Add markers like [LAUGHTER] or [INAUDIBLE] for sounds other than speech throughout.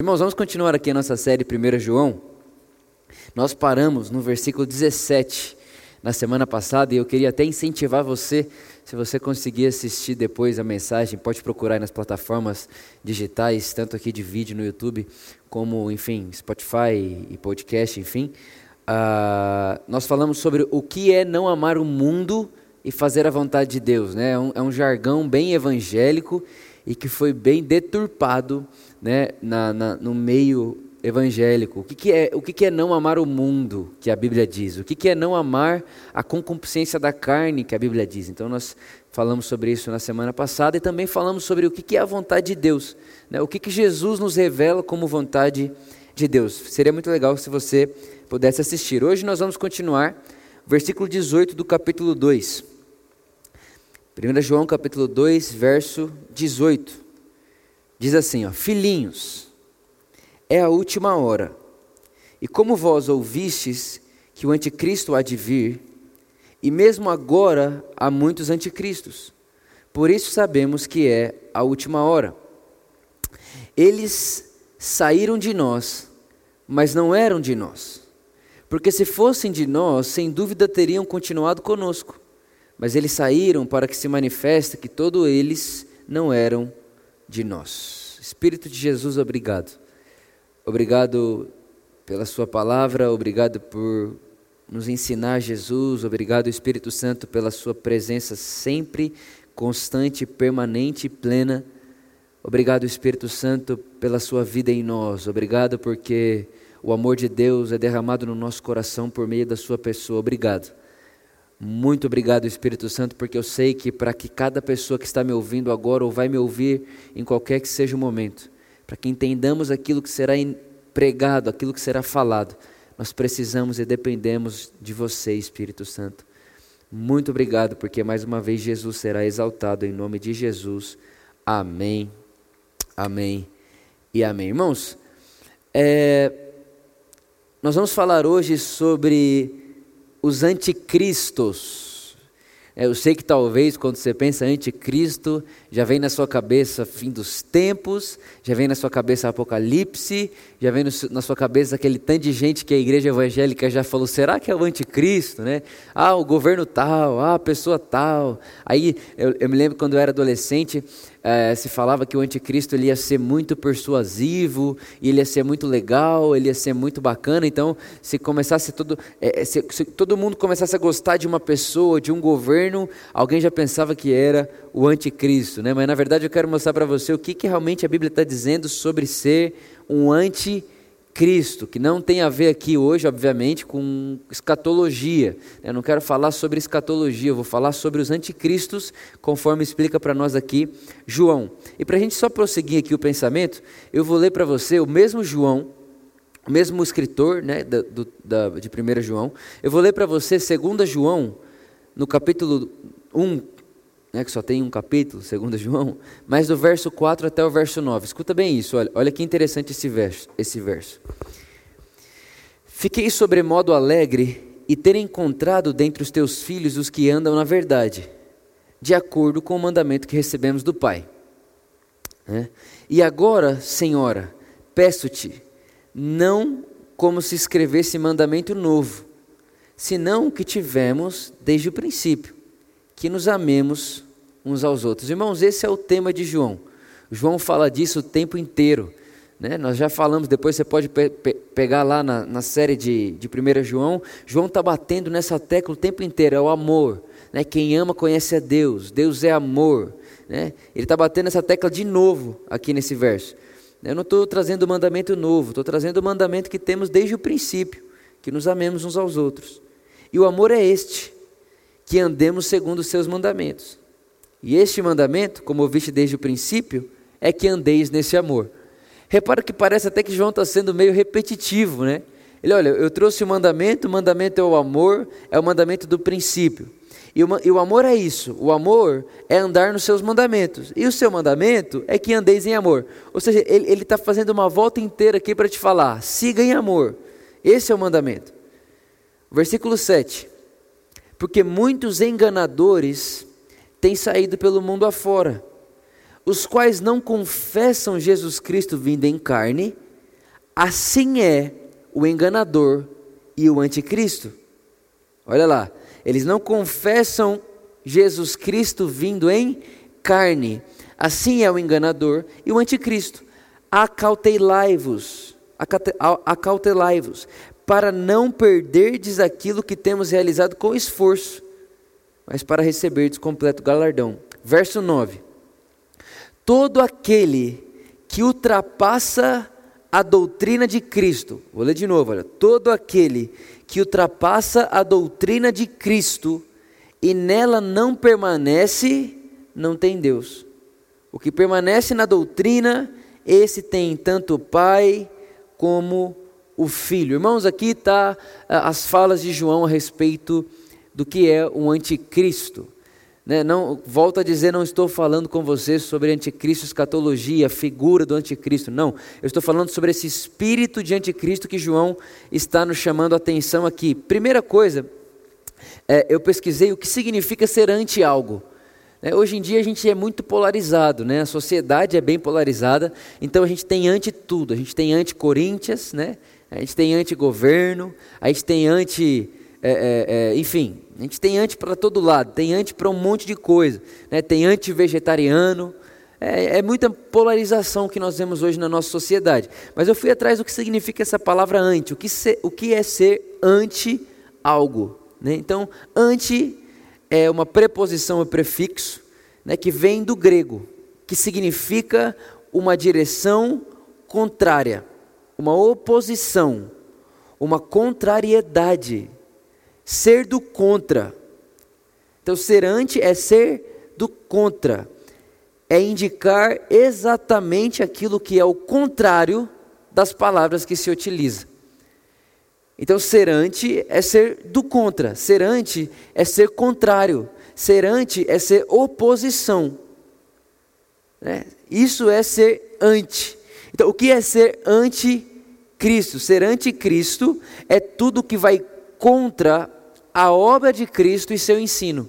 Irmãos, vamos continuar aqui a nossa série 1 João. Nós paramos no versículo 17 na semana passada e eu queria até incentivar você, se você conseguir assistir depois a mensagem, pode procurar nas plataformas digitais, tanto aqui de vídeo no YouTube, como, enfim, Spotify e podcast, enfim. Uh, nós falamos sobre o que é não amar o mundo e fazer a vontade de Deus, né? É um, é um jargão bem evangélico e que foi bem deturpado né, na, na, no meio evangélico. O, que, que, é, o que, que é não amar o mundo, que a Bíblia diz? O que, que é não amar a concupiscência da carne, que a Bíblia diz? Então nós falamos sobre isso na semana passada e também falamos sobre o que, que é a vontade de Deus. Né? O que, que Jesus nos revela como vontade de Deus. Seria muito legal se você pudesse assistir. Hoje nós vamos continuar, versículo 18 do capítulo 2. 1 João capítulo 2, verso 18. Diz assim, ó: Filhinhos, é a última hora. E como vós ouvistes que o anticristo há de vir, e mesmo agora há muitos anticristos. Por isso sabemos que é a última hora. Eles saíram de nós, mas não eram de nós. Porque se fossem de nós, sem dúvida teriam continuado conosco mas eles saíram para que se manifeste que todos eles não eram de nós. Espírito de Jesus, obrigado. Obrigado pela Sua palavra, obrigado por nos ensinar, Jesus. Obrigado, Espírito Santo, pela Sua presença sempre constante, permanente e plena. Obrigado, Espírito Santo, pela Sua vida em nós. Obrigado porque o amor de Deus é derramado no nosso coração por meio da Sua pessoa. Obrigado. Muito obrigado, Espírito Santo, porque eu sei que para que cada pessoa que está me ouvindo agora ou vai me ouvir em qualquer que seja o momento, para que entendamos aquilo que será pregado, aquilo que será falado, nós precisamos e dependemos de você, Espírito Santo. Muito obrigado, porque mais uma vez Jesus será exaltado em nome de Jesus. Amém, amém e amém. Irmãos, é, nós vamos falar hoje sobre os anticristos. É, eu sei que talvez quando você pensa anticristo, já vem na sua cabeça fim dos tempos, já vem na sua cabeça apocalipse, já vem na sua cabeça aquele tanto de gente que a igreja evangélica já falou, será que é o anticristo, né? Ah, o governo tal, ah, a pessoa tal. Aí eu, eu me lembro quando eu era adolescente, é, se falava que o anticristo ele ia ser muito persuasivo, ele ia ser muito legal, ele ia ser muito bacana. Então, se começasse todo, é, se, se todo mundo começasse a gostar de uma pessoa, de um governo, alguém já pensava que era o anticristo, né? Mas na verdade eu quero mostrar para você o que, que realmente a Bíblia está dizendo sobre ser um anticristo. Cristo, que não tem a ver aqui hoje, obviamente, com escatologia. Eu não quero falar sobre escatologia, eu vou falar sobre os anticristos, conforme explica para nós aqui João. E para a gente só prosseguir aqui o pensamento, eu vou ler para você o mesmo João, o mesmo escritor né, do, da, de 1 João, eu vou ler para você 2 João, no capítulo 1, né, que só tem um capítulo, segundo [LAUGHS] João, mas do verso 4 até o verso 9. Escuta bem isso, olha, olha que interessante esse verso, esse verso. Fiquei sobremodo alegre e ter encontrado dentre os teus filhos os que andam na verdade, de acordo com o mandamento que recebemos do Pai. Né? E agora, Senhora, peço-te, não como se escrevesse mandamento novo, senão o que tivemos desde o princípio que nos amemos uns aos outros. Irmãos, esse é o tema de João. João fala disso o tempo inteiro. Né? Nós já falamos, depois você pode pe pe pegar lá na, na, série de, de 1 João. João está batendo nessa tecla o tempo inteiro, é o amor. Né? Quem ama conhece a Deus, Deus é amor. Né? Ele está batendo essa tecla de novo aqui nesse verso. Eu não estou trazendo o mandamento novo, estou trazendo o mandamento que temos desde o princípio, que nos amemos uns aos outros. E o amor é este, que andemos segundo os seus mandamentos. E este mandamento, como ouviste desde o princípio, é que andeis nesse amor. Repara que parece até que João está sendo meio repetitivo, né? Ele, olha, eu trouxe o mandamento, o mandamento é o amor, é o mandamento do princípio. E o, e o amor é isso, o amor é andar nos seus mandamentos. E o seu mandamento é que andeis em amor. Ou seja, ele está fazendo uma volta inteira aqui para te falar: siga em amor. Esse é o mandamento. Versículo 7 porque muitos enganadores têm saído pelo mundo afora, os quais não confessam Jesus Cristo vindo em carne, assim é o enganador e o anticristo. Olha lá, eles não confessam Jesus Cristo vindo em carne. Assim é o enganador e o anticristo. Acautelai-vos, acautelai-vos, para não perderdes aquilo que temos realizado com esforço, mas para receberdes completo galardão. Verso 9. Todo aquele que ultrapassa a doutrina de Cristo, vou ler de novo, olha, todo aquele que ultrapassa a doutrina de Cristo e nela não permanece, não tem Deus. O que permanece na doutrina, esse tem tanto o Pai como o Filho. Irmãos, aqui está as falas de João a respeito do que é o anticristo. Né? Não, volto a dizer, não estou falando com vocês sobre anticristo, escatologia, a figura do anticristo. Não, eu estou falando sobre esse espírito de anticristo que João está nos chamando a atenção aqui. Primeira coisa, é, eu pesquisei o que significa ser anti algo. É, hoje em dia a gente é muito polarizado, né? a sociedade é bem polarizada, então a gente tem anti tudo. A gente tem anti-Corinthians, né? A gente tem anti-governo, a gente tem anti. É, é, é enfim, a gente tem anti para todo lado, tem anti para um monte de coisa, né? tem anti-vegetariano, é, é, muita polarização que nós vemos hoje na nossa sociedade. Mas eu fui atrás do que significa essa palavra anti, o que, ser, o que é ser anti algo. Né? Então, anti é uma preposição e prefixo né, que vem do grego, que significa uma direção contrária, uma oposição, uma contrariedade ser do contra. Então, ser ante é ser do contra, é indicar exatamente aquilo que é o contrário das palavras que se utiliza. Então, ser ante é ser do contra, ser ante é ser contrário, ser ante é ser oposição. Né? Isso é ser ante. Então, o que é ser anticristo? Ser anticristo é tudo que vai contra a obra de Cristo e seu ensino.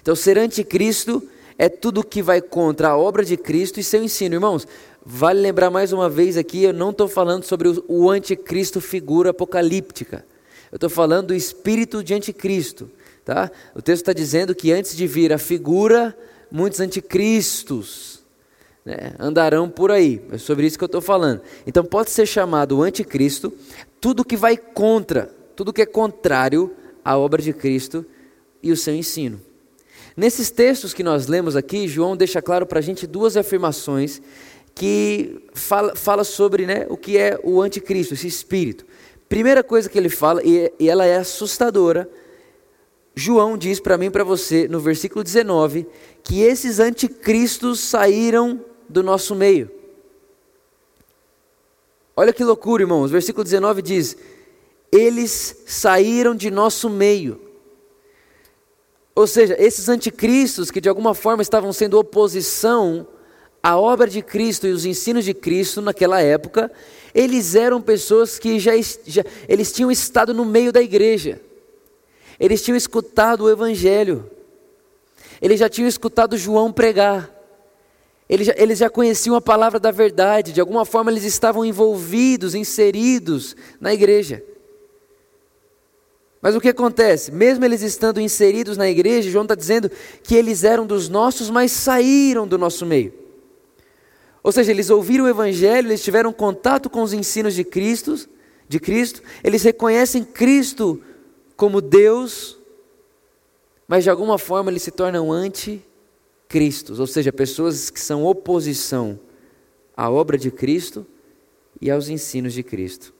Então, ser anticristo é tudo que vai contra a obra de Cristo e seu ensino. Irmãos, vale lembrar mais uma vez aqui, eu não estou falando sobre o, anticristo figura apocalíptica. Eu estou falando do espírito de anticristo. Tá? O texto está dizendo que antes de vir a figura, muitos anticristos né, andarão por aí. É sobre isso que eu estou falando. Então pode ser chamado anticristo tudo que vai contra tudo que é contrário à obra de Cristo e o seu ensino. Nesses textos que nós lemos aqui, João deixa claro para a gente duas afirmações que fala, fala sobre né, o que é o anticristo, esse espírito. Primeira coisa que ele fala, e, e ela é assustadora, João diz para mim e para você, no versículo 19, que esses anticristos saíram do nosso meio. Olha que loucura, irmãos. Versículo 19 diz: eles saíram de nosso meio. Ou seja, esses anticristos que de alguma forma estavam sendo oposição à obra de Cristo e os ensinos de Cristo naquela época, eles eram pessoas que já, já eles tinham estado no meio da igreja. Eles tinham escutado o evangelho. Eles já tinham escutado João pregar. Eles já, eles já conheciam a palavra da verdade, de alguma forma eles estavam envolvidos, inseridos na igreja. Mas o que acontece? Mesmo eles estando inseridos na igreja, João está dizendo que eles eram dos nossos, mas saíram do nosso meio. Ou seja, eles ouviram o Evangelho, eles tiveram contato com os ensinos de Cristo, de Cristo, eles reconhecem Cristo como Deus, mas de alguma forma eles se tornam anticristos, ou seja, pessoas que são oposição à obra de Cristo e aos ensinos de Cristo.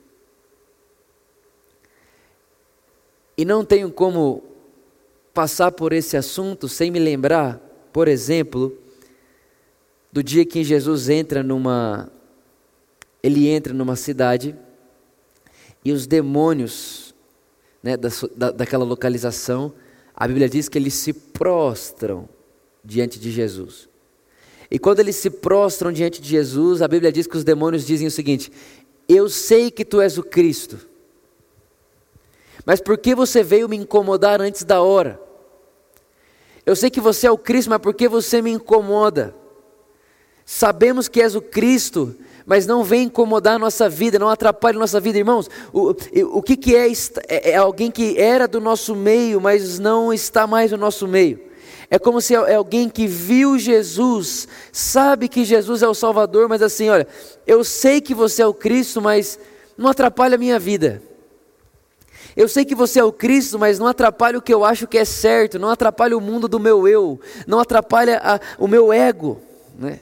E não tenho como passar por esse assunto sem me lembrar, por exemplo, do dia que Jesus entra numa ele entra numa cidade e os demônios né, da, daquela localização, a Bíblia diz que eles se prostram diante de Jesus. E quando eles se prostram diante de Jesus, a Bíblia diz que os demônios dizem o seguinte: Eu sei que tu és o Cristo. Mas por que você veio me incomodar antes da hora? Eu sei que você é o Cristo, mas por que você me incomoda? Sabemos que és o Cristo, mas não vem incomodar a nossa vida, não atrapalha a nossa vida, irmãos. O, o que, que é, é, é alguém que era do nosso meio, mas não está mais no nosso meio? É como se é alguém que viu Jesus, sabe que Jesus é o Salvador, mas assim, olha, eu sei que você é o Cristo, mas não atrapalha a minha vida. Eu sei que você é o Cristo, mas não atrapalha o que eu acho que é certo, não atrapalha o mundo do meu eu, não atrapalha a, o meu ego. Né?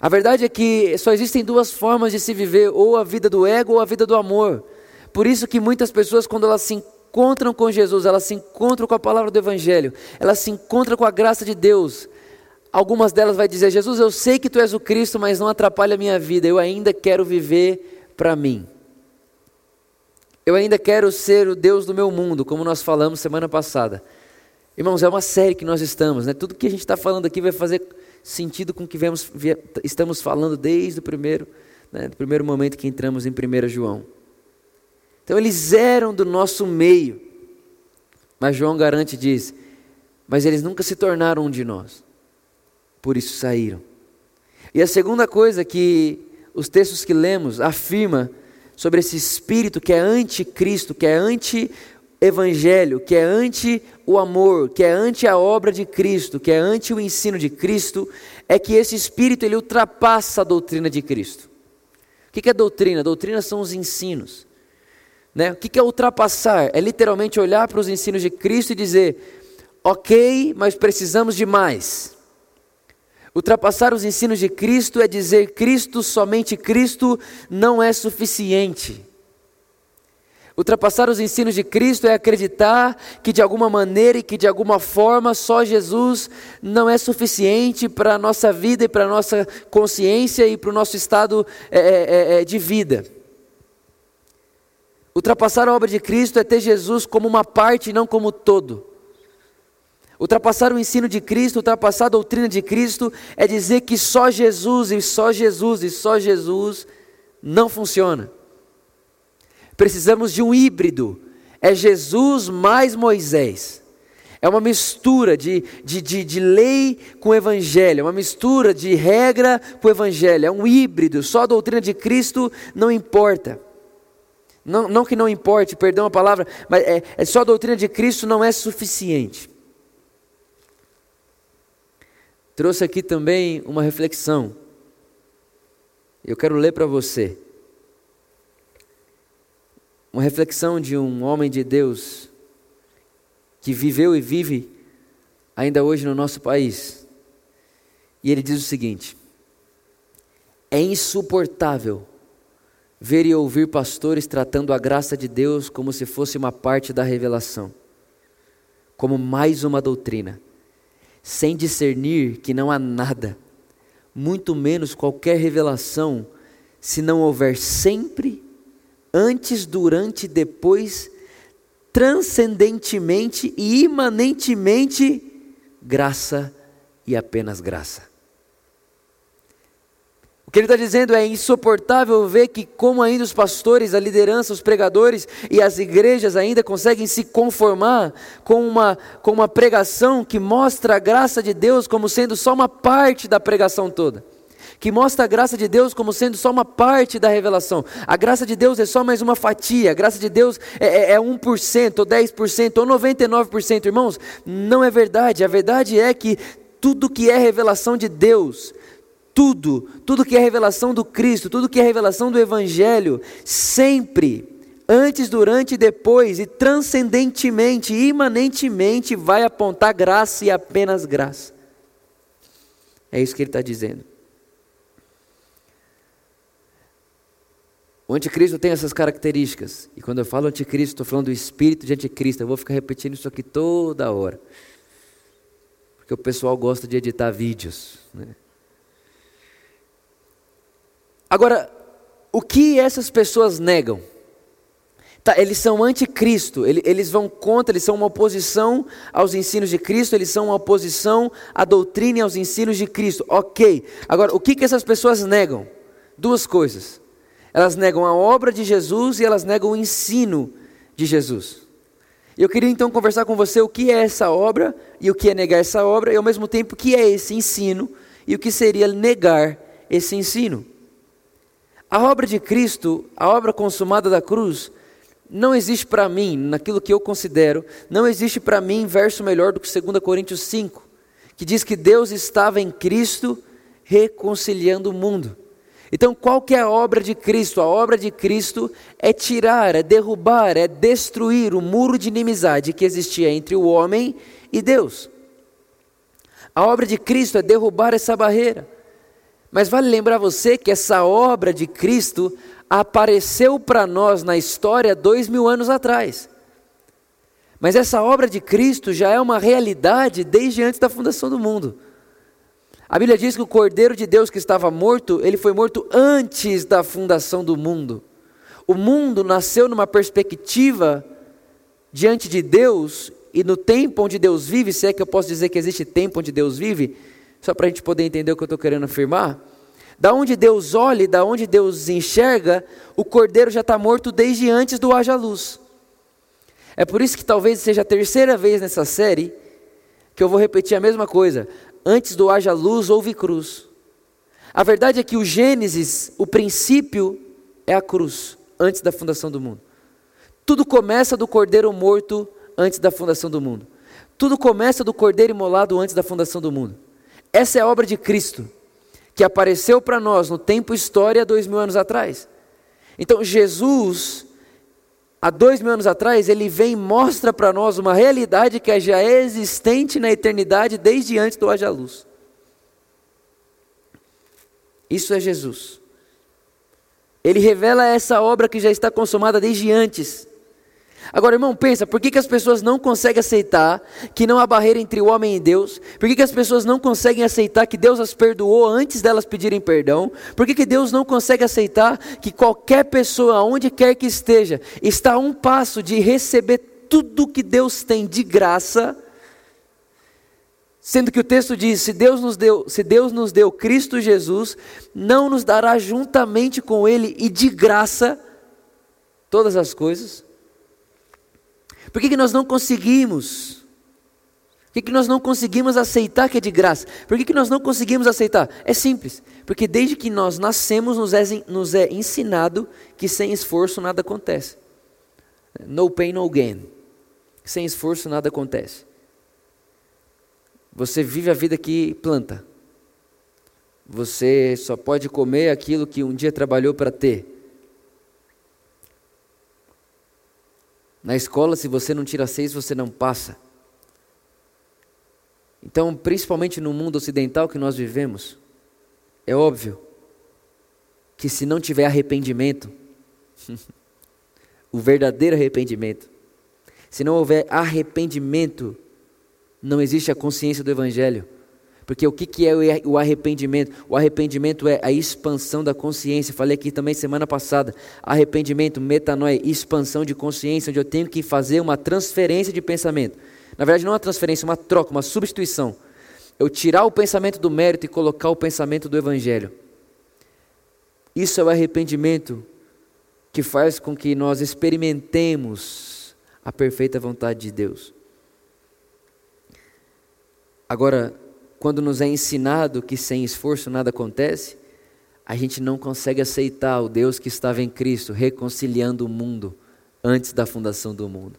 A verdade é que só existem duas formas de se viver, ou a vida do ego ou a vida do amor. Por isso que muitas pessoas, quando elas se encontram com Jesus, elas se encontram com a palavra do Evangelho, elas se encontram com a graça de Deus. Algumas delas vai dizer: Jesus, eu sei que tu és o Cristo, mas não atrapalha a minha vida, eu ainda quero viver para mim. Eu ainda quero ser o Deus do meu mundo, como nós falamos semana passada. Irmãos, é uma série que nós estamos, né? Tudo que a gente está falando aqui vai fazer sentido com o que vemos, estamos falando desde o primeiro, né, do primeiro momento que entramos em 1 João. Então eles eram do nosso meio, mas João garante diz, mas eles nunca se tornaram um de nós, por isso saíram. E a segunda coisa que os textos que lemos afirma sobre esse espírito que é anticristo, que é anti evangelho, que é anti o amor, que é ante a obra de Cristo, que é ante o ensino de Cristo, é que esse espírito ele ultrapassa a doutrina de Cristo. O que é doutrina? Doutrina são os ensinos. Né? O que é ultrapassar? É literalmente olhar para os ensinos de Cristo e dizer: ok, mas precisamos de mais. Ultrapassar os ensinos de Cristo é dizer Cristo, somente Cristo, não é suficiente. Ultrapassar os ensinos de Cristo é acreditar que de alguma maneira e que de alguma forma só Jesus não é suficiente para a nossa vida e para a nossa consciência e para o nosso estado é, é, de vida. Ultrapassar a obra de Cristo é ter Jesus como uma parte e não como todo. Ultrapassar o ensino de Cristo, ultrapassar a doutrina de Cristo, é dizer que só Jesus e só Jesus e só Jesus não funciona. Precisamos de um híbrido. É Jesus mais Moisés. É uma mistura de, de, de, de, lei com evangelho, é uma mistura de regra com evangelho, é um híbrido, só a doutrina de Cristo não importa. Não, não que não importe, perdão a palavra, mas é, é só a doutrina de Cristo não é suficiente. Trouxe aqui também uma reflexão. Eu quero ler para você. Uma reflexão de um homem de Deus que viveu e vive ainda hoje no nosso país. E ele diz o seguinte: É insuportável ver e ouvir pastores tratando a graça de Deus como se fosse uma parte da revelação, como mais uma doutrina, sem discernir que não há nada, muito menos qualquer revelação, se não houver sempre antes, durante e depois, transcendentemente e imanentemente, graça e apenas graça. O que ele está dizendo é insuportável ver que, como ainda os pastores, a liderança, os pregadores e as igrejas ainda conseguem se conformar com uma, com uma pregação que mostra a graça de Deus como sendo só uma parte da pregação toda que mostra a graça de Deus como sendo só uma parte da revelação. A graça de Deus é só mais uma fatia, a graça de Deus é, é, é 1%, ou 10%, ou 99%. Irmãos, não é verdade. A verdade é que tudo que é revelação de Deus, tudo, tudo que é revelação do Cristo, tudo que é revelação do Evangelho, sempre, antes, durante e depois, e transcendentemente, imanentemente, vai apontar graça e apenas graça. É isso que ele está dizendo. O anticristo tem essas características. E quando eu falo anticristo, estou falando do espírito de anticristo. Eu vou ficar repetindo isso aqui toda hora. Porque o pessoal gosta de editar vídeos. Né? Agora, o que essas pessoas negam? Tá, eles são anticristo, eles vão contra, eles são uma oposição aos ensinos de Cristo, eles são uma oposição à doutrina e aos ensinos de Cristo. Ok. Agora, o que, que essas pessoas negam? Duas coisas. Elas negam a obra de Jesus e elas negam o ensino de Jesus. Eu queria então conversar com você o que é essa obra e o que é negar essa obra, e ao mesmo tempo o que é esse ensino e o que seria negar esse ensino. A obra de Cristo, a obra consumada da cruz, não existe para mim, naquilo que eu considero, não existe para mim verso melhor do que 2 Coríntios 5, que diz que Deus estava em Cristo reconciliando o mundo. Então, qual que é a obra de Cristo? A obra de Cristo é tirar, é derrubar, é destruir o muro de inimizade que existia entre o homem e Deus. A obra de Cristo é derrubar essa barreira. Mas vale lembrar você que essa obra de Cristo apareceu para nós na história dois mil anos atrás. Mas essa obra de Cristo já é uma realidade desde antes da fundação do mundo. A Bíblia diz que o Cordeiro de Deus que estava morto, ele foi morto antes da fundação do mundo. O mundo nasceu numa perspectiva diante de Deus e no tempo onde Deus vive, se é que eu posso dizer que existe tempo onde Deus vive, só para a gente poder entender o que eu estou querendo afirmar. Da onde Deus olha, da onde Deus enxerga, o cordeiro já está morto desde antes do haja luz. É por isso que talvez seja a terceira vez nessa série que eu vou repetir a mesma coisa antes do haja luz houve cruz. A verdade é que o Gênesis, o princípio é a cruz, antes da fundação do mundo. Tudo começa do cordeiro morto antes da fundação do mundo. Tudo começa do cordeiro imolado antes da fundação do mundo. Essa é a obra de Cristo, que apareceu para nós no tempo história dois mil anos atrás. Então Jesus há dois mil anos atrás, ele vem e mostra para nós uma realidade que já é existente na eternidade desde antes do haja luz. Isso é Jesus. Ele revela essa obra que já está consumada desde antes. Agora, irmão, pensa, por que, que as pessoas não conseguem aceitar que não há barreira entre o homem e Deus? Por que, que as pessoas não conseguem aceitar que Deus as perdoou antes delas pedirem perdão? Por que, que Deus não consegue aceitar que qualquer pessoa, onde quer que esteja, está a um passo de receber tudo que Deus tem de graça? Sendo que o texto diz: se Deus nos deu, se Deus nos deu Cristo Jesus, não nos dará juntamente com Ele e de graça todas as coisas? Por que, que nós não conseguimos? Por que, que nós não conseguimos aceitar que é de graça? Por que, que nós não conseguimos aceitar? É simples, porque desde que nós nascemos nos é, nos é ensinado que sem esforço nada acontece. No pain, no gain. Sem esforço nada acontece. Você vive a vida que planta. Você só pode comer aquilo que um dia trabalhou para ter. Na escola, se você não tira seis, você não passa. Então, principalmente no mundo ocidental que nós vivemos, é óbvio que se não tiver arrependimento, [LAUGHS] o verdadeiro arrependimento, se não houver arrependimento, não existe a consciência do Evangelho. Porque o que, que é o arrependimento? O arrependimento é a expansão da consciência. Falei aqui também semana passada. Arrependimento, metanoia, expansão de consciência, onde eu tenho que fazer uma transferência de pensamento. Na verdade, não uma transferência, uma troca, uma substituição. Eu tirar o pensamento do mérito e colocar o pensamento do Evangelho. Isso é o arrependimento que faz com que nós experimentemos a perfeita vontade de Deus. Agora, quando nos é ensinado que sem esforço nada acontece, a gente não consegue aceitar o Deus que estava em Cristo, reconciliando o mundo antes da fundação do mundo.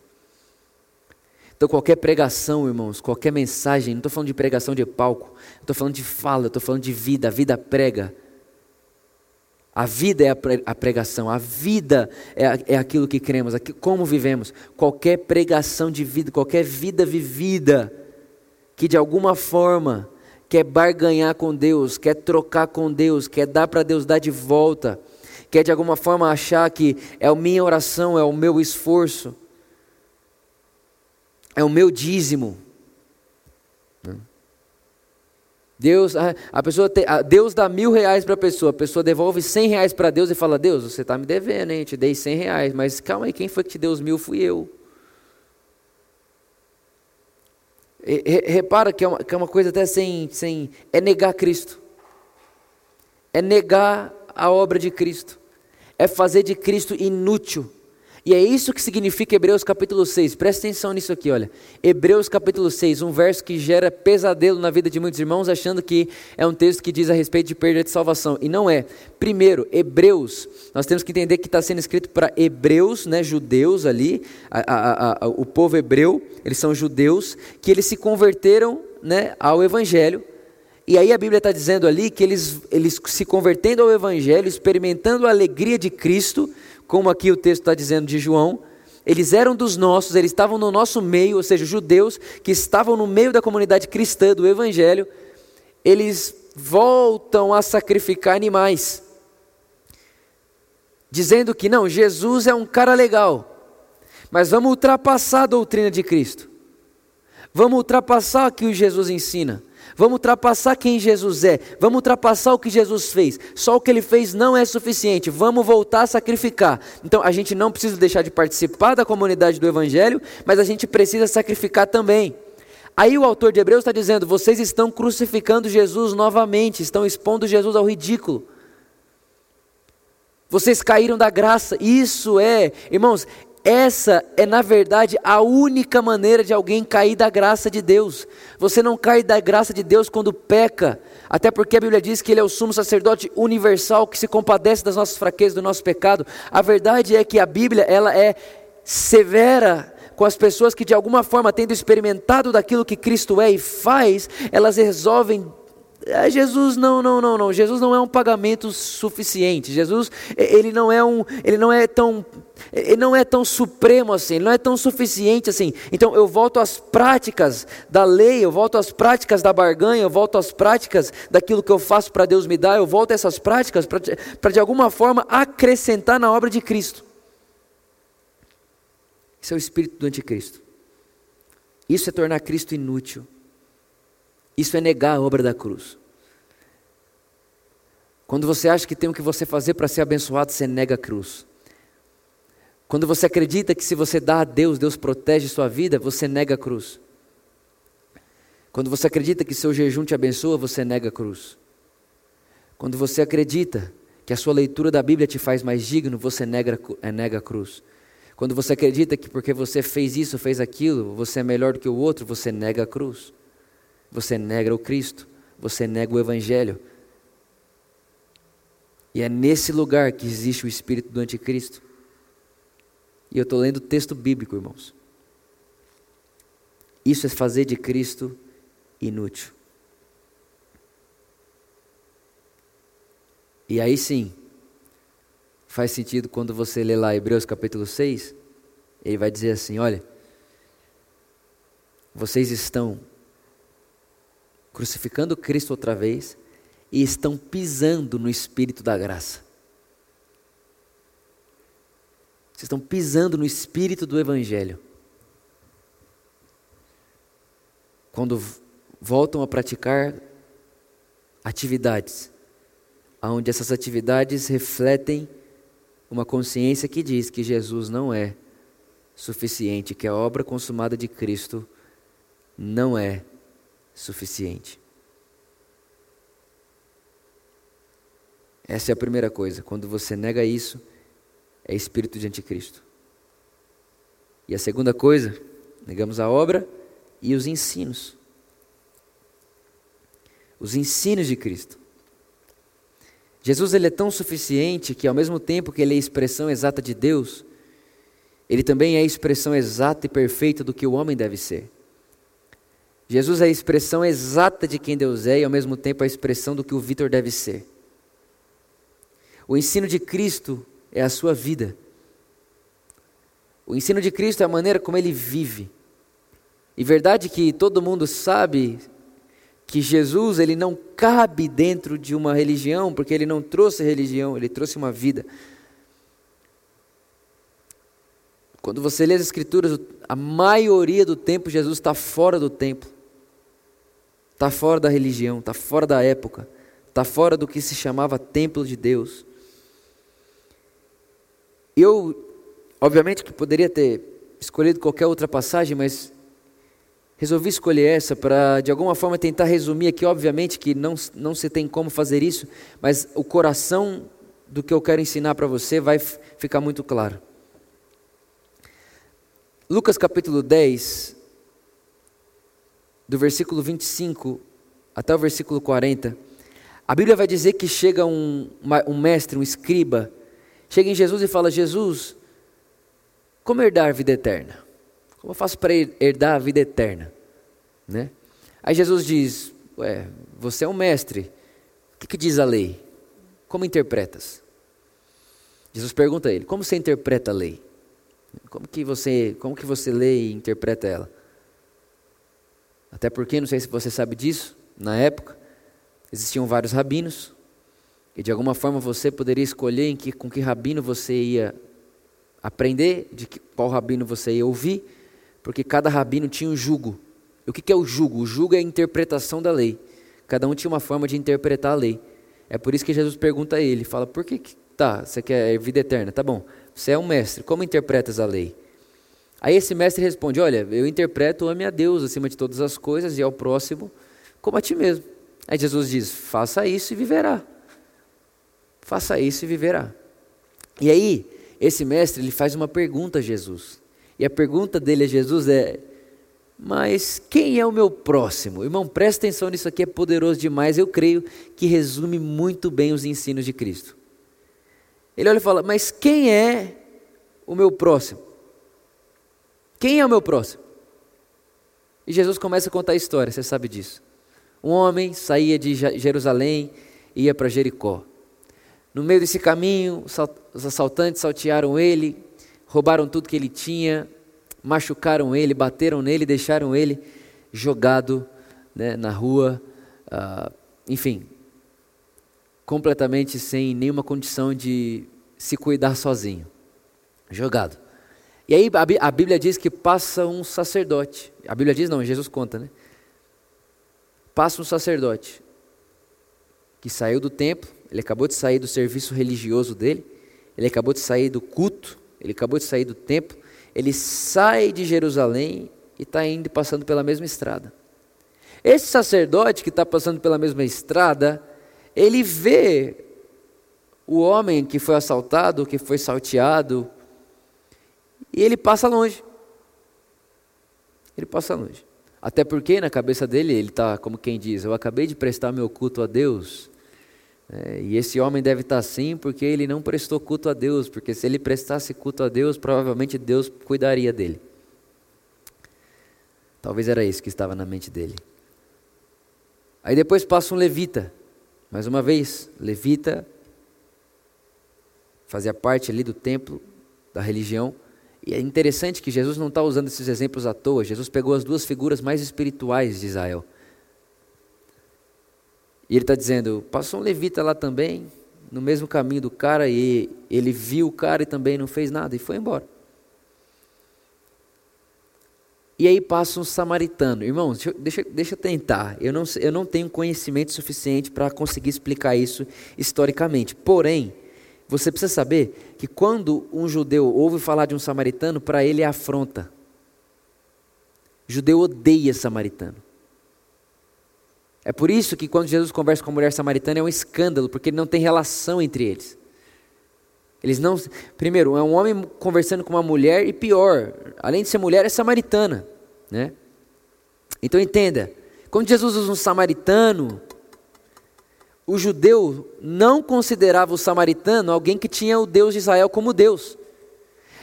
Então, qualquer pregação, irmãos, qualquer mensagem, não estou falando de pregação de palco, estou falando de fala, estou falando de vida, a vida prega. A vida é a pregação, a vida é, é aquilo que cremos, como vivemos. Qualquer pregação de vida, qualquer vida vivida, que de alguma forma quer barganhar com Deus, quer trocar com Deus, quer dar para Deus dar de volta, quer de alguma forma achar que é a minha oração, é o meu esforço, é o meu dízimo. Deus, a pessoa te, a Deus dá mil reais para a pessoa, a pessoa devolve cem reais para Deus e fala: Deus, você está me devendo, hein? Te dei cem reais, mas calma aí, quem foi que te deu os mil? Fui eu. Repara que é, uma, que é uma coisa até sem, sem. É negar Cristo. É negar a obra de Cristo. É fazer de Cristo inútil. E é isso que significa Hebreus capítulo 6. Presta atenção nisso aqui, olha. Hebreus capítulo 6, um verso que gera pesadelo na vida de muitos irmãos, achando que é um texto que diz a respeito de perda de salvação. E não é. Primeiro, Hebreus, nós temos que entender que está sendo escrito para hebreus, né, judeus ali, a, a, a, o povo hebreu, eles são judeus, que eles se converteram né, ao Evangelho. E aí a Bíblia está dizendo ali que eles, eles se convertendo ao Evangelho, experimentando a alegria de Cristo, como aqui o texto está dizendo de João, eles eram dos nossos, eles estavam no nosso meio, ou seja, judeus que estavam no meio da comunidade cristã do Evangelho, eles voltam a sacrificar animais, dizendo que não, Jesus é um cara legal, mas vamos ultrapassar a doutrina de Cristo, vamos ultrapassar o que Jesus ensina. Vamos ultrapassar quem Jesus é. Vamos ultrapassar o que Jesus fez. Só o que ele fez não é suficiente. Vamos voltar a sacrificar. Então a gente não precisa deixar de participar da comunidade do Evangelho, mas a gente precisa sacrificar também. Aí o autor de Hebreus está dizendo: vocês estão crucificando Jesus novamente, estão expondo Jesus ao ridículo. Vocês caíram da graça. Isso é, irmãos, essa é, na verdade, a única maneira de alguém cair da graça de Deus. Você não cai da graça de Deus quando peca, até porque a Bíblia diz que Ele é o sumo sacerdote universal que se compadece das nossas fraquezas, do nosso pecado. A verdade é que a Bíblia ela é severa com as pessoas que, de alguma forma, tendo experimentado daquilo que Cristo é e faz, elas resolvem Jesus não, não, não, não. Jesus não é um pagamento suficiente. Jesus, ele não é um, ele não é tão, ele não é tão supremo assim, ele não é tão suficiente assim. Então eu volto às práticas da lei, eu volto às práticas da barganha, eu volto às práticas daquilo que eu faço para Deus me dar, eu volto a essas práticas para de alguma forma acrescentar na obra de Cristo. Isso é o espírito do anticristo. Isso é tornar Cristo inútil. Isso é negar a obra da cruz. Quando você acha que tem o que você fazer para ser abençoado, você nega a cruz. Quando você acredita que se você dá a Deus, Deus protege sua vida, você nega a cruz. Quando você acredita que seu jejum te abençoa, você nega a cruz. Quando você acredita que a sua leitura da Bíblia te faz mais digno, você nega, é, nega a cruz. Quando você acredita que porque você fez isso, fez aquilo, você é melhor do que o outro, você nega a cruz você nega o Cristo, você nega o Evangelho. E é nesse lugar que existe o espírito do anticristo. E eu estou lendo o texto bíblico, irmãos. Isso é fazer de Cristo inútil. E aí sim, faz sentido quando você lê lá Hebreus capítulo 6, ele vai dizer assim: olha, vocês estão crucificando Cristo outra vez e estão pisando no espírito da graça. Vocês estão pisando no espírito do Evangelho. Quando voltam a praticar atividades, onde essas atividades refletem uma consciência que diz que Jesus não é suficiente, que a obra consumada de Cristo não é suficiente. Essa é a primeira coisa. Quando você nega isso, é espírito de anticristo. E a segunda coisa, negamos a obra e os ensinos. Os ensinos de Cristo. Jesus ele é tão suficiente que ao mesmo tempo que ele é a expressão exata de Deus, ele também é a expressão exata e perfeita do que o homem deve ser. Jesus é a expressão exata de quem Deus é e ao mesmo tempo a expressão do que o Vitor deve ser. O ensino de Cristo é a sua vida. O ensino de Cristo é a maneira como ele vive. E verdade que todo mundo sabe que Jesus ele não cabe dentro de uma religião, porque ele não trouxe religião, ele trouxe uma vida. Quando você lê as Escrituras, a maioria do tempo Jesus está fora do templo está fora da religião, está fora da época, está fora do que se chamava templo de Deus. Eu, obviamente, que poderia ter escolhido qualquer outra passagem, mas resolvi escolher essa para, de alguma forma, tentar resumir aqui. Obviamente que não, não se tem como fazer isso, mas o coração do que eu quero ensinar para você vai ficar muito claro. Lucas capítulo 10, do versículo 25 até o versículo 40, a Bíblia vai dizer que chega um, um mestre, um escriba, chega em Jesus e fala: Jesus, como herdar a vida eterna? Como eu faço para herdar a vida eterna? Né? Aí Jesus diz: Ué, você é um mestre, o que, que diz a lei? Como interpretas? Jesus pergunta a ele: Como você interpreta a lei? Como que você, como que você lê e interpreta ela? Até porque, não sei se você sabe disso, na época, existiam vários rabinos, e de alguma forma você poderia escolher em que, com que rabino você ia aprender, de que, qual rabino você ia ouvir, porque cada rabino tinha um jugo. E o que, que é o jugo? O jugo é a interpretação da lei. Cada um tinha uma forma de interpretar a lei. É por isso que Jesus pergunta a ele, fala, por que, que tá, você quer vida eterna? Tá bom, você é um mestre, como interpretas a lei? Aí esse mestre responde: Olha, eu interpreto ame a Deus acima de todas as coisas e ao próximo como a ti mesmo. Aí Jesus diz: Faça isso e viverá. Faça isso e viverá. E aí, esse mestre ele faz uma pergunta a Jesus. E a pergunta dele a Jesus é: Mas quem é o meu próximo? Irmão, presta atenção nisso aqui, é poderoso demais. Eu creio que resume muito bem os ensinos de Cristo. Ele olha e fala: Mas quem é o meu próximo? Quem é o meu próximo? E Jesus começa a contar a história, você sabe disso. Um homem saía de Jerusalém e ia para Jericó. No meio desse caminho, os assaltantes saltearam ele, roubaram tudo que ele tinha, machucaram ele, bateram nele, deixaram ele jogado né, na rua, uh, enfim, completamente sem nenhuma condição de se cuidar sozinho, jogado. E aí a Bíblia diz que passa um sacerdote. A Bíblia diz, não, Jesus conta, né? Passa um sacerdote que saiu do templo, ele acabou de sair do serviço religioso dele, ele acabou de sair do culto, ele acabou de sair do templo, ele sai de Jerusalém e está indo passando pela mesma estrada. Esse sacerdote que está passando pela mesma estrada, ele vê o homem que foi assaltado, que foi salteado, e ele passa longe. Ele passa longe. Até porque na cabeça dele, ele está como quem diz: Eu acabei de prestar meu culto a Deus. É, e esse homem deve estar tá assim porque ele não prestou culto a Deus. Porque se ele prestasse culto a Deus, provavelmente Deus cuidaria dele. Talvez era isso que estava na mente dele. Aí depois passa um levita. Mais uma vez, levita fazia parte ali do templo, da religião. E é interessante que Jesus não está usando esses exemplos à toa. Jesus pegou as duas figuras mais espirituais de Israel. E ele está dizendo: passou um levita lá também, no mesmo caminho do cara, e ele viu o cara e também não fez nada, e foi embora. E aí passa um samaritano. Irmãos, deixa, deixa, deixa eu tentar. Eu não, eu não tenho conhecimento suficiente para conseguir explicar isso historicamente. Porém, você precisa saber que quando um judeu ouve falar de um samaritano, para ele é afronta. O judeu odeia samaritano. É por isso que quando Jesus conversa com a mulher samaritana é um escândalo, porque não tem relação entre eles. Eles não. Primeiro, é um homem conversando com uma mulher e pior, além de ser mulher, é samaritana, né? Então entenda, quando Jesus usa um samaritano, o judeu não considerava o samaritano alguém que tinha o Deus de Israel como Deus.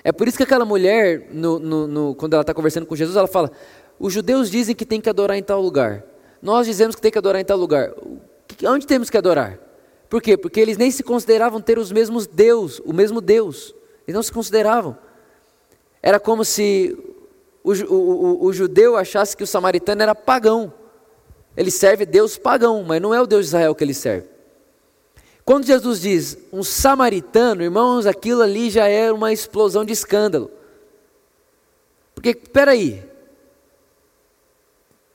É por isso que aquela mulher, no, no, no, quando ela está conversando com Jesus, ela fala: os judeus dizem que tem que adorar em tal lugar. Nós dizemos que tem que adorar em tal lugar. Onde temos que adorar? Por quê? Porque eles nem se consideravam ter os mesmos Deus, o mesmo Deus. Eles não se consideravam. Era como se o, o, o, o judeu achasse que o samaritano era pagão. Ele serve Deus pagão, mas não é o Deus de Israel que ele serve. Quando Jesus diz um samaritano, irmãos, aquilo ali já é uma explosão de escândalo. Porque, peraí,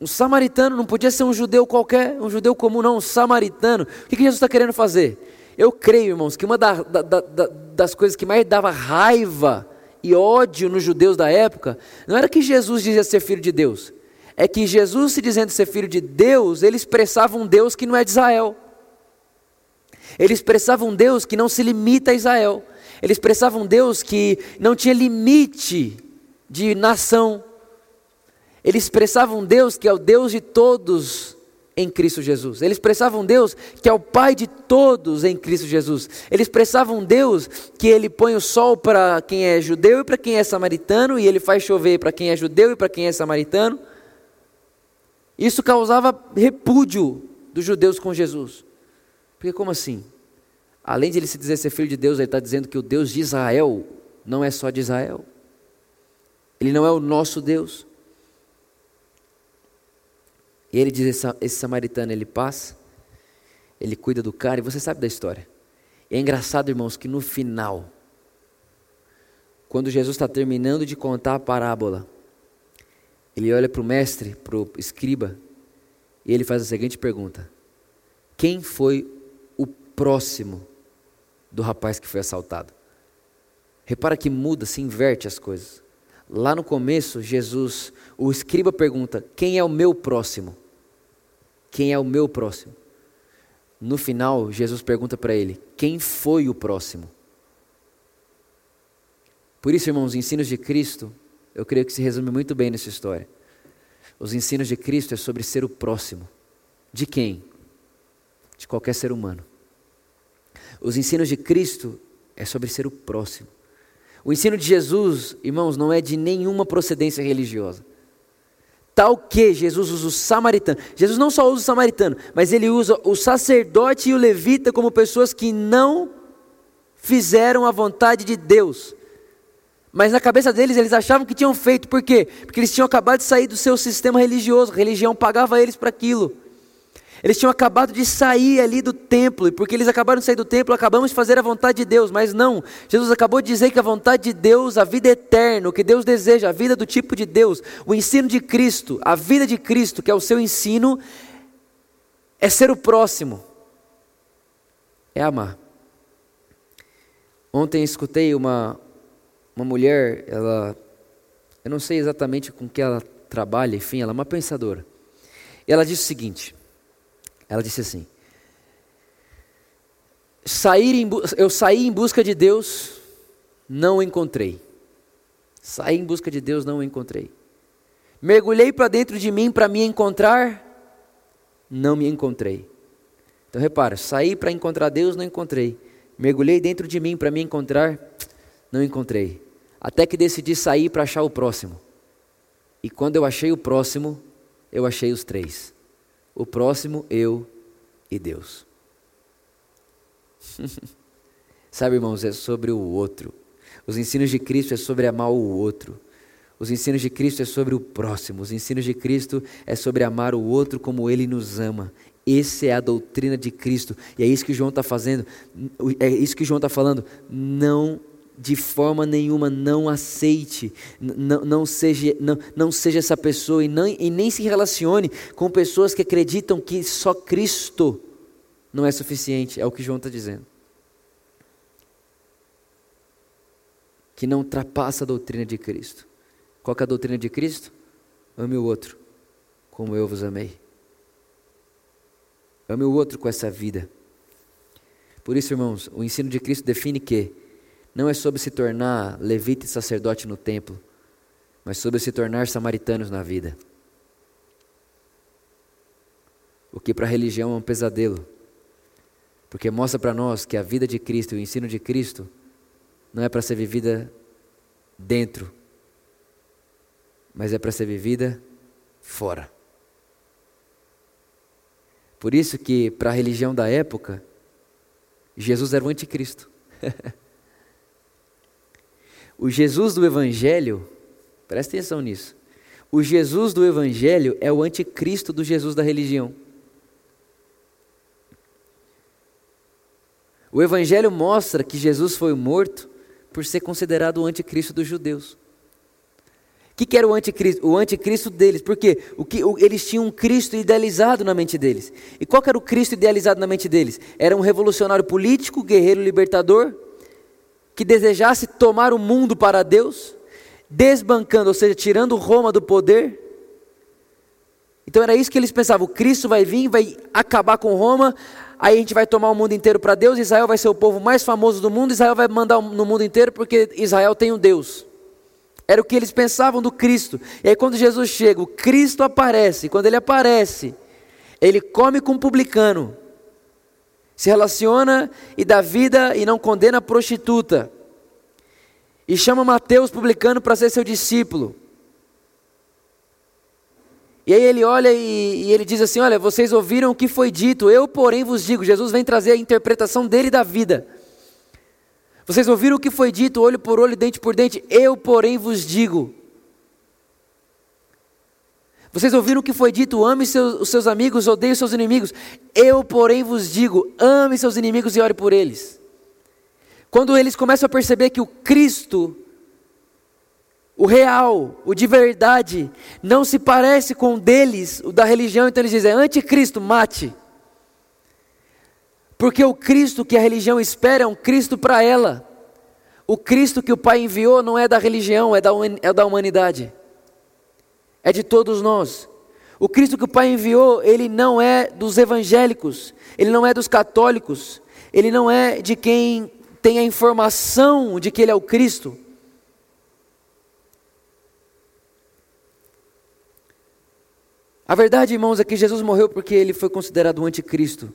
um samaritano não podia ser um judeu qualquer, um judeu comum, não, um samaritano. O que, Jesus está querendo fazer? Eu creio, irmãos, que uma da, da, da, das coisas que mais dava raiva e ódio nos judeus da época não era que Jesus dizia ser filho de Deus, é que Jesus, se dizendo ser filho de Deus, ele expressava um Deus que não é de Israel. Ele expressava um Deus que não se limita a Israel. Ele expressava um Deus que não tinha limite de nação. Eles expressavam um Deus que é o Deus de todos em Cristo Jesus. Eles expressavam um Deus que é o Pai de todos em Cristo Jesus. Eles expressavam um Deus que ele põe o sol para quem é judeu e para quem é samaritano, e ele faz chover para quem é judeu e para quem é samaritano. Isso causava repúdio dos judeus com Jesus. Porque como assim? Além de ele se dizer ser filho de Deus, ele está dizendo que o Deus de Israel não é só de Israel. Ele não é o nosso Deus. E ele diz: esse, esse samaritano, ele passa, ele cuida do cara, e você sabe da história. E é engraçado, irmãos, que no final, quando Jesus está terminando de contar a parábola, ele olha para o mestre, para o escriba, e ele faz a seguinte pergunta: Quem foi o próximo do rapaz que foi assaltado? Repara que muda, se inverte as coisas. Lá no começo, Jesus, o escriba pergunta: Quem é o meu próximo? Quem é o meu próximo? No final, Jesus pergunta para ele: Quem foi o próximo? Por isso, irmãos, os ensinos de Cristo, eu creio que se resume muito bem nessa história. Os ensinos de Cristo é sobre ser o próximo. De quem? De qualquer ser humano. Os ensinos de Cristo é sobre ser o próximo. O ensino de Jesus, irmãos, não é de nenhuma procedência religiosa. Tal que Jesus usa o samaritano. Jesus não só usa o samaritano, mas ele usa o sacerdote e o levita como pessoas que não fizeram a vontade de Deus. Mas na cabeça deles, eles achavam que tinham feito. Por quê? Porque eles tinham acabado de sair do seu sistema religioso. A religião pagava eles para aquilo. Eles tinham acabado de sair ali do templo, e porque eles acabaram de sair do templo, acabamos de fazer a vontade de Deus, mas não. Jesus acabou de dizer que a vontade de Deus, a vida eterna, o que Deus deseja, a vida do tipo de Deus, o ensino de Cristo, a vida de Cristo, que é o seu ensino, é ser o próximo, é amar. Ontem escutei uma, uma mulher, ela, eu não sei exatamente com que ela trabalha, enfim, ela é uma pensadora. E ela disse o seguinte: ela disse assim: sair Eu saí em busca de Deus, não o encontrei. Saí em busca de Deus, não o encontrei. Mergulhei para dentro de mim para me encontrar, não me encontrei. Então repara, saí para encontrar Deus, não encontrei. Mergulhei dentro de mim para me encontrar, não encontrei. Até que decidi sair para achar o próximo. E quando eu achei o próximo, eu achei os três o próximo, eu e Deus. [LAUGHS] Sabe, irmãos, é sobre o outro. Os ensinos de Cristo é sobre amar o outro. Os ensinos de Cristo é sobre o próximo. Os ensinos de Cristo é sobre amar o outro como ele nos ama. Essa é a doutrina de Cristo. E é isso que João está fazendo. É isso que João está falando. Não de forma nenhuma não aceite, não, não, seja, não, não seja essa pessoa e, não, e nem se relacione com pessoas que acreditam que só Cristo não é suficiente, é o que João está dizendo. Que não ultrapassa a doutrina de Cristo. Qual é a doutrina de Cristo? Ame o outro como eu vos amei. Ame o outro com essa vida. Por isso, irmãos, o ensino de Cristo define que não é sobre se tornar levita e sacerdote no templo, mas sobre se tornar samaritanos na vida. O que para a religião é um pesadelo, porque mostra para nós que a vida de Cristo, o ensino de Cristo, não é para ser vivida dentro, mas é para ser vivida fora. Por isso que para a religião da época, Jesus era o anticristo. [LAUGHS] O Jesus do Evangelho, presta atenção nisso. O Jesus do Evangelho é o anticristo do Jesus da religião. O Evangelho mostra que Jesus foi morto por ser considerado o anticristo dos judeus. O que, que, era o anticristo? O anticristo deles. Porque o que, o, eles tinham um Cristo idealizado na mente deles. E qual era o Cristo idealizado na mente deles? Era um revolucionário político, guerreiro libertador, que desejasse tomar o mundo para Deus, desbancando, ou seja, tirando Roma do poder. Então era isso que eles pensavam: Cristo vai vir, vai acabar com Roma, aí a gente vai tomar o mundo inteiro para Deus, Israel vai ser o povo mais famoso do mundo, Israel vai mandar no mundo inteiro porque Israel tem um Deus. Era o que eles pensavam do Cristo. E aí, quando Jesus chega, o Cristo aparece. Quando ele aparece, ele come com um publicano, se relaciona e dá vida e não condena a prostituta. E chama Mateus publicano para ser seu discípulo. E aí ele olha e, e, ele diz assim: Olha, vocês ouviram o que foi dito, eu, porém, vos digo. Jesus vem trazer a interpretação dele da vida. Vocês ouviram o que foi dito, olho por olho, dente por dente, eu, porém, vos digo. Vocês ouviram o que foi dito, ame seus, os seus amigos, odeie os seus inimigos. Eu, porém, vos digo, ame seus inimigos e ore por eles. Quando eles começam a perceber que o Cristo o real, o de verdade, não se parece com o deles, o da religião, então eles dizem: anticristo, mate. Porque o Cristo que a religião espera é um Cristo para ela. O Cristo que o Pai enviou não é da religião, é da, é da humanidade. É de todos nós. O Cristo que o Pai enviou, ele não é dos evangélicos, ele não é dos católicos, ele não é de quem tem a informação de que ele é o Cristo. A verdade, irmãos, é que Jesus morreu porque ele foi considerado o anticristo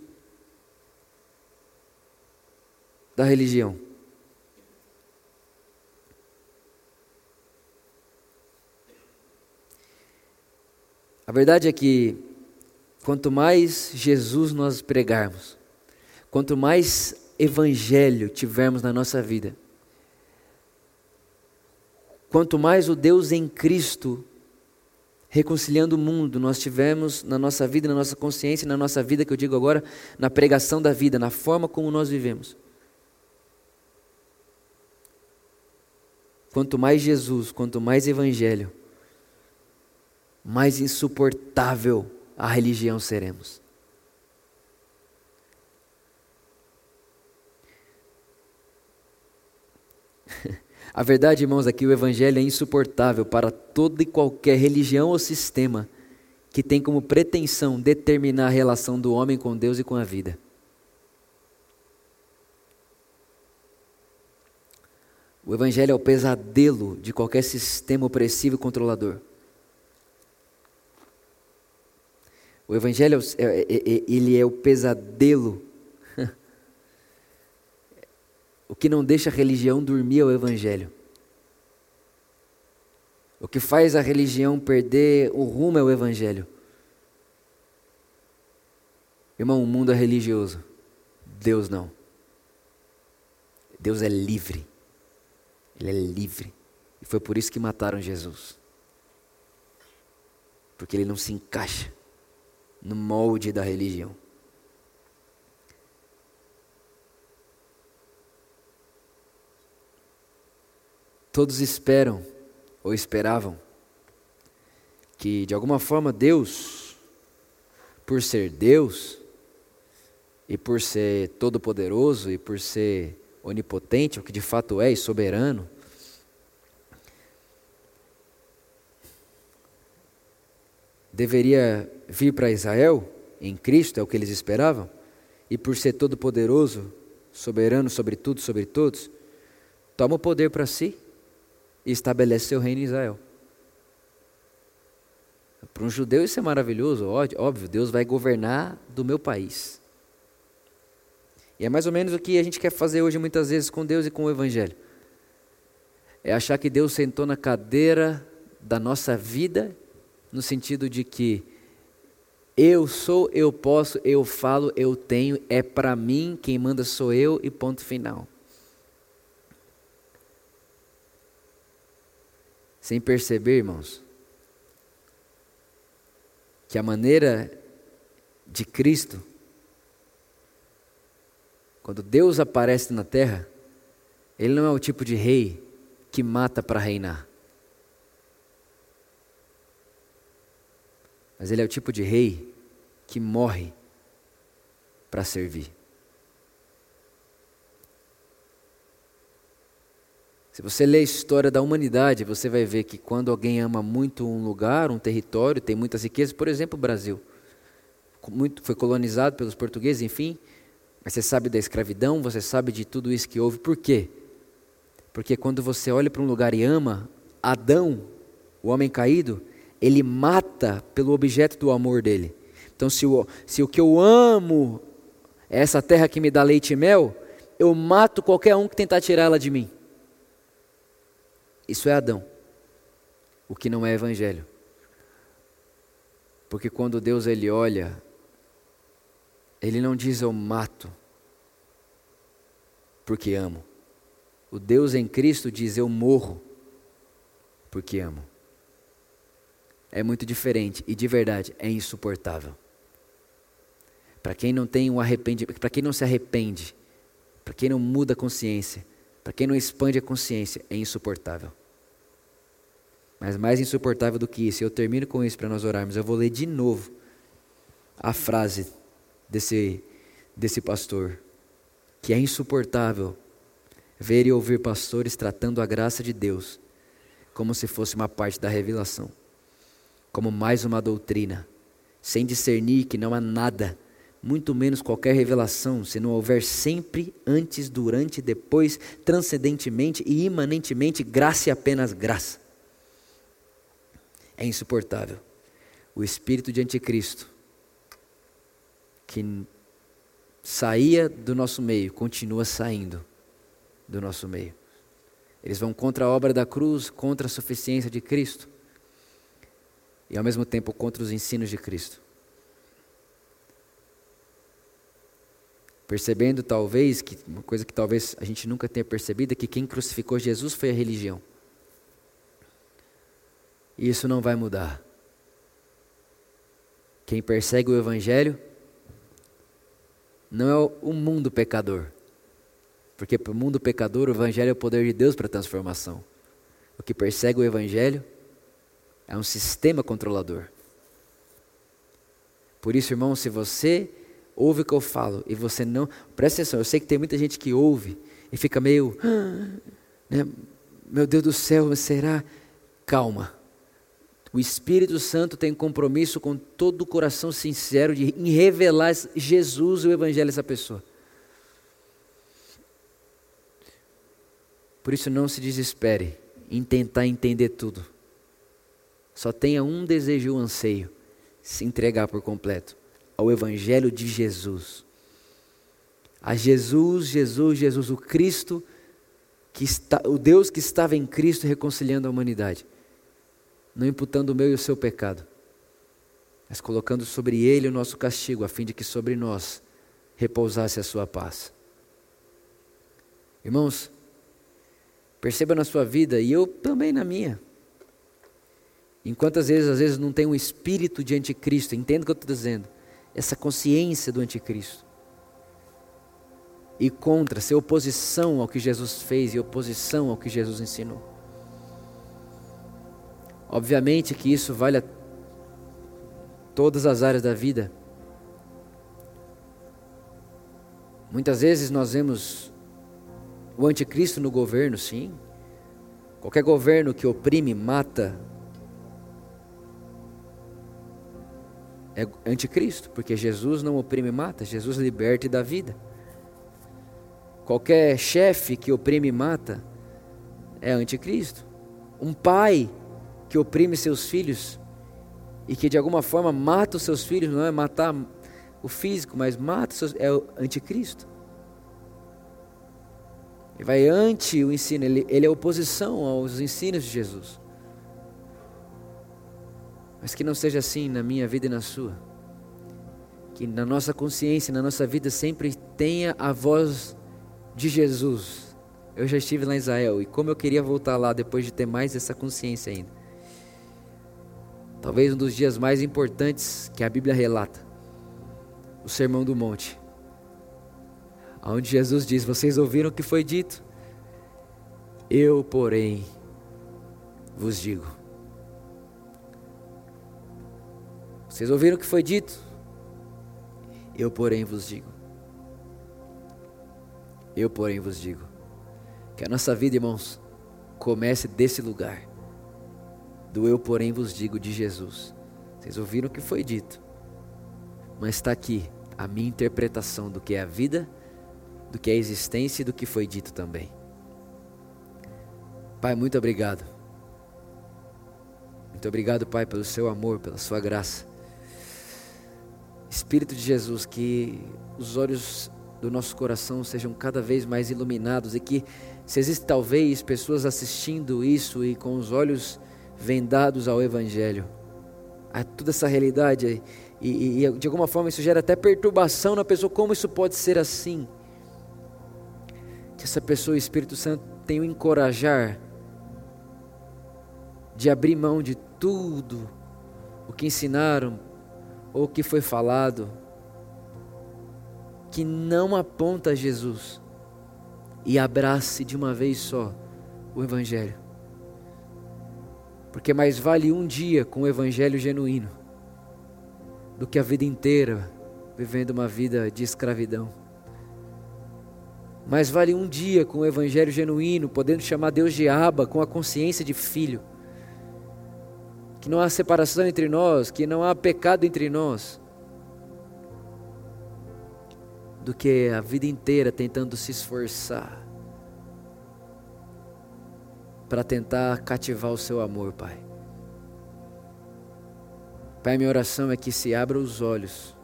da religião. A verdade é que quanto mais Jesus nós pregarmos, quanto mais evangelho tivermos na nossa vida, quanto mais o Deus em Cristo reconciliando o mundo, nós tivemos na nossa vida, na nossa consciência, na nossa vida, que eu digo agora, na pregação da vida, na forma como nós vivemos. Quanto mais Jesus, quanto mais Evangelho, mais insuportável a religião seremos. [LAUGHS] A verdade, irmãos, é o Evangelho é insuportável para toda e qualquer religião ou sistema que tem como pretensão determinar a relação do homem com Deus e com a vida. O Evangelho é o pesadelo de qualquer sistema opressivo e controlador. O Evangelho é, é, é, ele é o pesadelo [LAUGHS] O que não deixa a religião dormir é o Evangelho. O que faz a religião perder o rumo é o Evangelho. Irmão, o mundo é religioso. Deus não. Deus é livre. Ele é livre. E foi por isso que mataram Jesus. Porque ele não se encaixa no molde da religião. Todos esperam ou esperavam que de alguma forma Deus, por ser Deus e por ser todo-poderoso e por ser onipotente, o que de fato é e soberano, deveria vir para Israel em Cristo, é o que eles esperavam, e por ser todo-poderoso, soberano sobre tudo, sobre todos, toma o poder para si e estabelece seu reino em Israel. Para um judeu isso é maravilhoso, óbvio, Deus vai governar do meu país. E é mais ou menos o que a gente quer fazer hoje muitas vezes com Deus e com o Evangelho. É achar que Deus sentou na cadeira da nossa vida, no sentido de que eu sou, eu posso, eu falo, eu tenho, é para mim, quem manda sou eu e ponto final. sem perceber, irmãos, que a maneira de Cristo, quando Deus aparece na terra, Ele não é o tipo de rei que mata para reinar. Mas Ele é o tipo de rei que morre para servir. Se você ler a história da humanidade, você vai ver que quando alguém ama muito um lugar, um território, tem muitas riquezas, por exemplo, o Brasil. Muito, foi colonizado pelos portugueses, enfim. Mas você sabe da escravidão, você sabe de tudo isso que houve. Por quê? Porque quando você olha para um lugar e ama, Adão, o homem caído, ele mata pelo objeto do amor dele. Então, se o, se o que eu amo é essa terra que me dá leite e mel, eu mato qualquer um que tentar tirar ela de mim. Isso é Adão, o que não é evangelho. Porque quando Deus ele olha, ele não diz eu mato porque amo. O Deus em Cristo diz eu morro porque amo. É muito diferente e de verdade é insuportável. Para quem não tem um arrependimento, para quem não se arrepende, para quem não muda a consciência, para quem não expande a consciência, é insuportável. Mas mais insuportável do que isso, eu termino com isso para nós orarmos. Eu vou ler de novo a frase desse, desse pastor, que é insuportável ver e ouvir pastores tratando a graça de Deus como se fosse uma parte da revelação, como mais uma doutrina, sem discernir que não há nada, muito menos qualquer revelação, se não houver sempre, antes, durante, depois, transcendentemente e imanentemente graça e apenas graça. É insuportável. O espírito de anticristo, que saía do nosso meio, continua saindo do nosso meio. Eles vão contra a obra da cruz, contra a suficiência de Cristo e ao mesmo tempo contra os ensinos de Cristo. Percebendo talvez que uma coisa que talvez a gente nunca tenha percebido é que quem crucificou Jesus foi a religião. E isso não vai mudar. Quem persegue o evangelho não é o mundo pecador. Porque para o mundo pecador, o Evangelho é o poder de Deus para a transformação. O que persegue o Evangelho é um sistema controlador. Por isso, irmão, se você ouve o que eu falo e você não. Presta atenção, eu sei que tem muita gente que ouve e fica meio. [GASPS] Né, meu Deus do céu, será? Calma. O Espírito Santo tem compromisso com todo o coração sincero de, em revelar Jesus e o Evangelho a essa pessoa. Por isso, não se desespere em tentar entender tudo. Só tenha um desejo e um anseio: se entregar por completo ao Evangelho de Jesus. A Jesus, Jesus, Jesus, o Cristo, que está, o Deus que estava em Cristo reconciliando a humanidade, não imputando o meu e o seu pecado, mas colocando sobre ele o nosso castigo, a fim de que sobre nós repousasse a sua paz. Irmãos, Perceba na sua vida e eu também na minha. Enquanto às vezes, às vezes não tem um espírito de anticristo, entenda o que eu estou dizendo, essa consciência do anticristo. E contra, ser oposição ao que Jesus fez e oposição ao que Jesus ensinou. Obviamente que isso vale a todas as áreas da vida. Muitas vezes nós vemos o anticristo no governo, sim. Qualquer governo que oprime, mata, é anticristo, porque Jesus não oprime e mata, Jesus liberta e dá vida. Qualquer chefe que oprime e mata é anticristo. Um pai que oprime seus filhos e que de alguma forma mata os seus filhos, não é matar o físico, mas mata os seus, é o anticristo. Ele vai ante o ensino, ele, ele é oposição aos ensinos de Jesus. Mas que não seja assim na minha vida e na sua. Que na nossa consciência, na nossa vida, sempre tenha a voz de Jesus. Eu já estive lá em Israel e como eu queria voltar lá depois de ter mais essa consciência ainda. Talvez um dos dias mais importantes que a Bíblia relata o Sermão do Monte onde Jesus diz: Vocês ouviram o que foi dito? Eu, porém, vos digo. Vocês ouviram o que foi dito? Eu, porém, vos digo. Eu, porém, vos digo. Que a nossa vida, irmãos, comece desse lugar. Do eu, porém, vos digo de Jesus. Vocês ouviram o que foi dito. Mas está aqui a minha interpretação do que é a vida do que é a existência e do que foi dito também. Pai, muito obrigado Muito obrigado, Pai, pelo seu amor, pela sua graça. Espírito de Jesus, que os olhos do nosso coração sejam cada vez mais iluminados e que, se existe talvez pessoas assistindo isso e com os olhos vendados ao Evangelho, a toda essa realidade, e, e de alguma forma isso gera até perturbação na pessoa, como isso pode ser assim? Que essa pessoa, o Espírito Santo, tenha o encorajar de abrir mão de tudo o que ensinaram ou que foi falado que não aponta a Jesus e abrace de uma vez só o Evangelho. Porque mais vale um dia com o Evangelho genuíno do que a vida inteira vivendo uma vida de escravidão. Mais vale um dia com o Evangelho genuíno, podendo chamar Deus de Aba, com a consciência de filho. Que não há separação entre nós, que não há pecado entre nós do que a vida inteira tentando se esforçar para tentar cativar o seu amor, Pai. Pai, minha oração é que se abra os olhos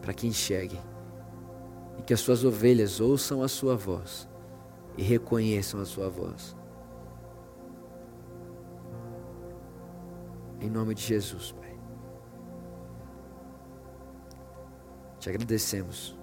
para que enxergue e que as suas ovelhas ouçam a sua voz e reconheçam a sua voz. Em nome de Jesus, Pai. Te agradecemos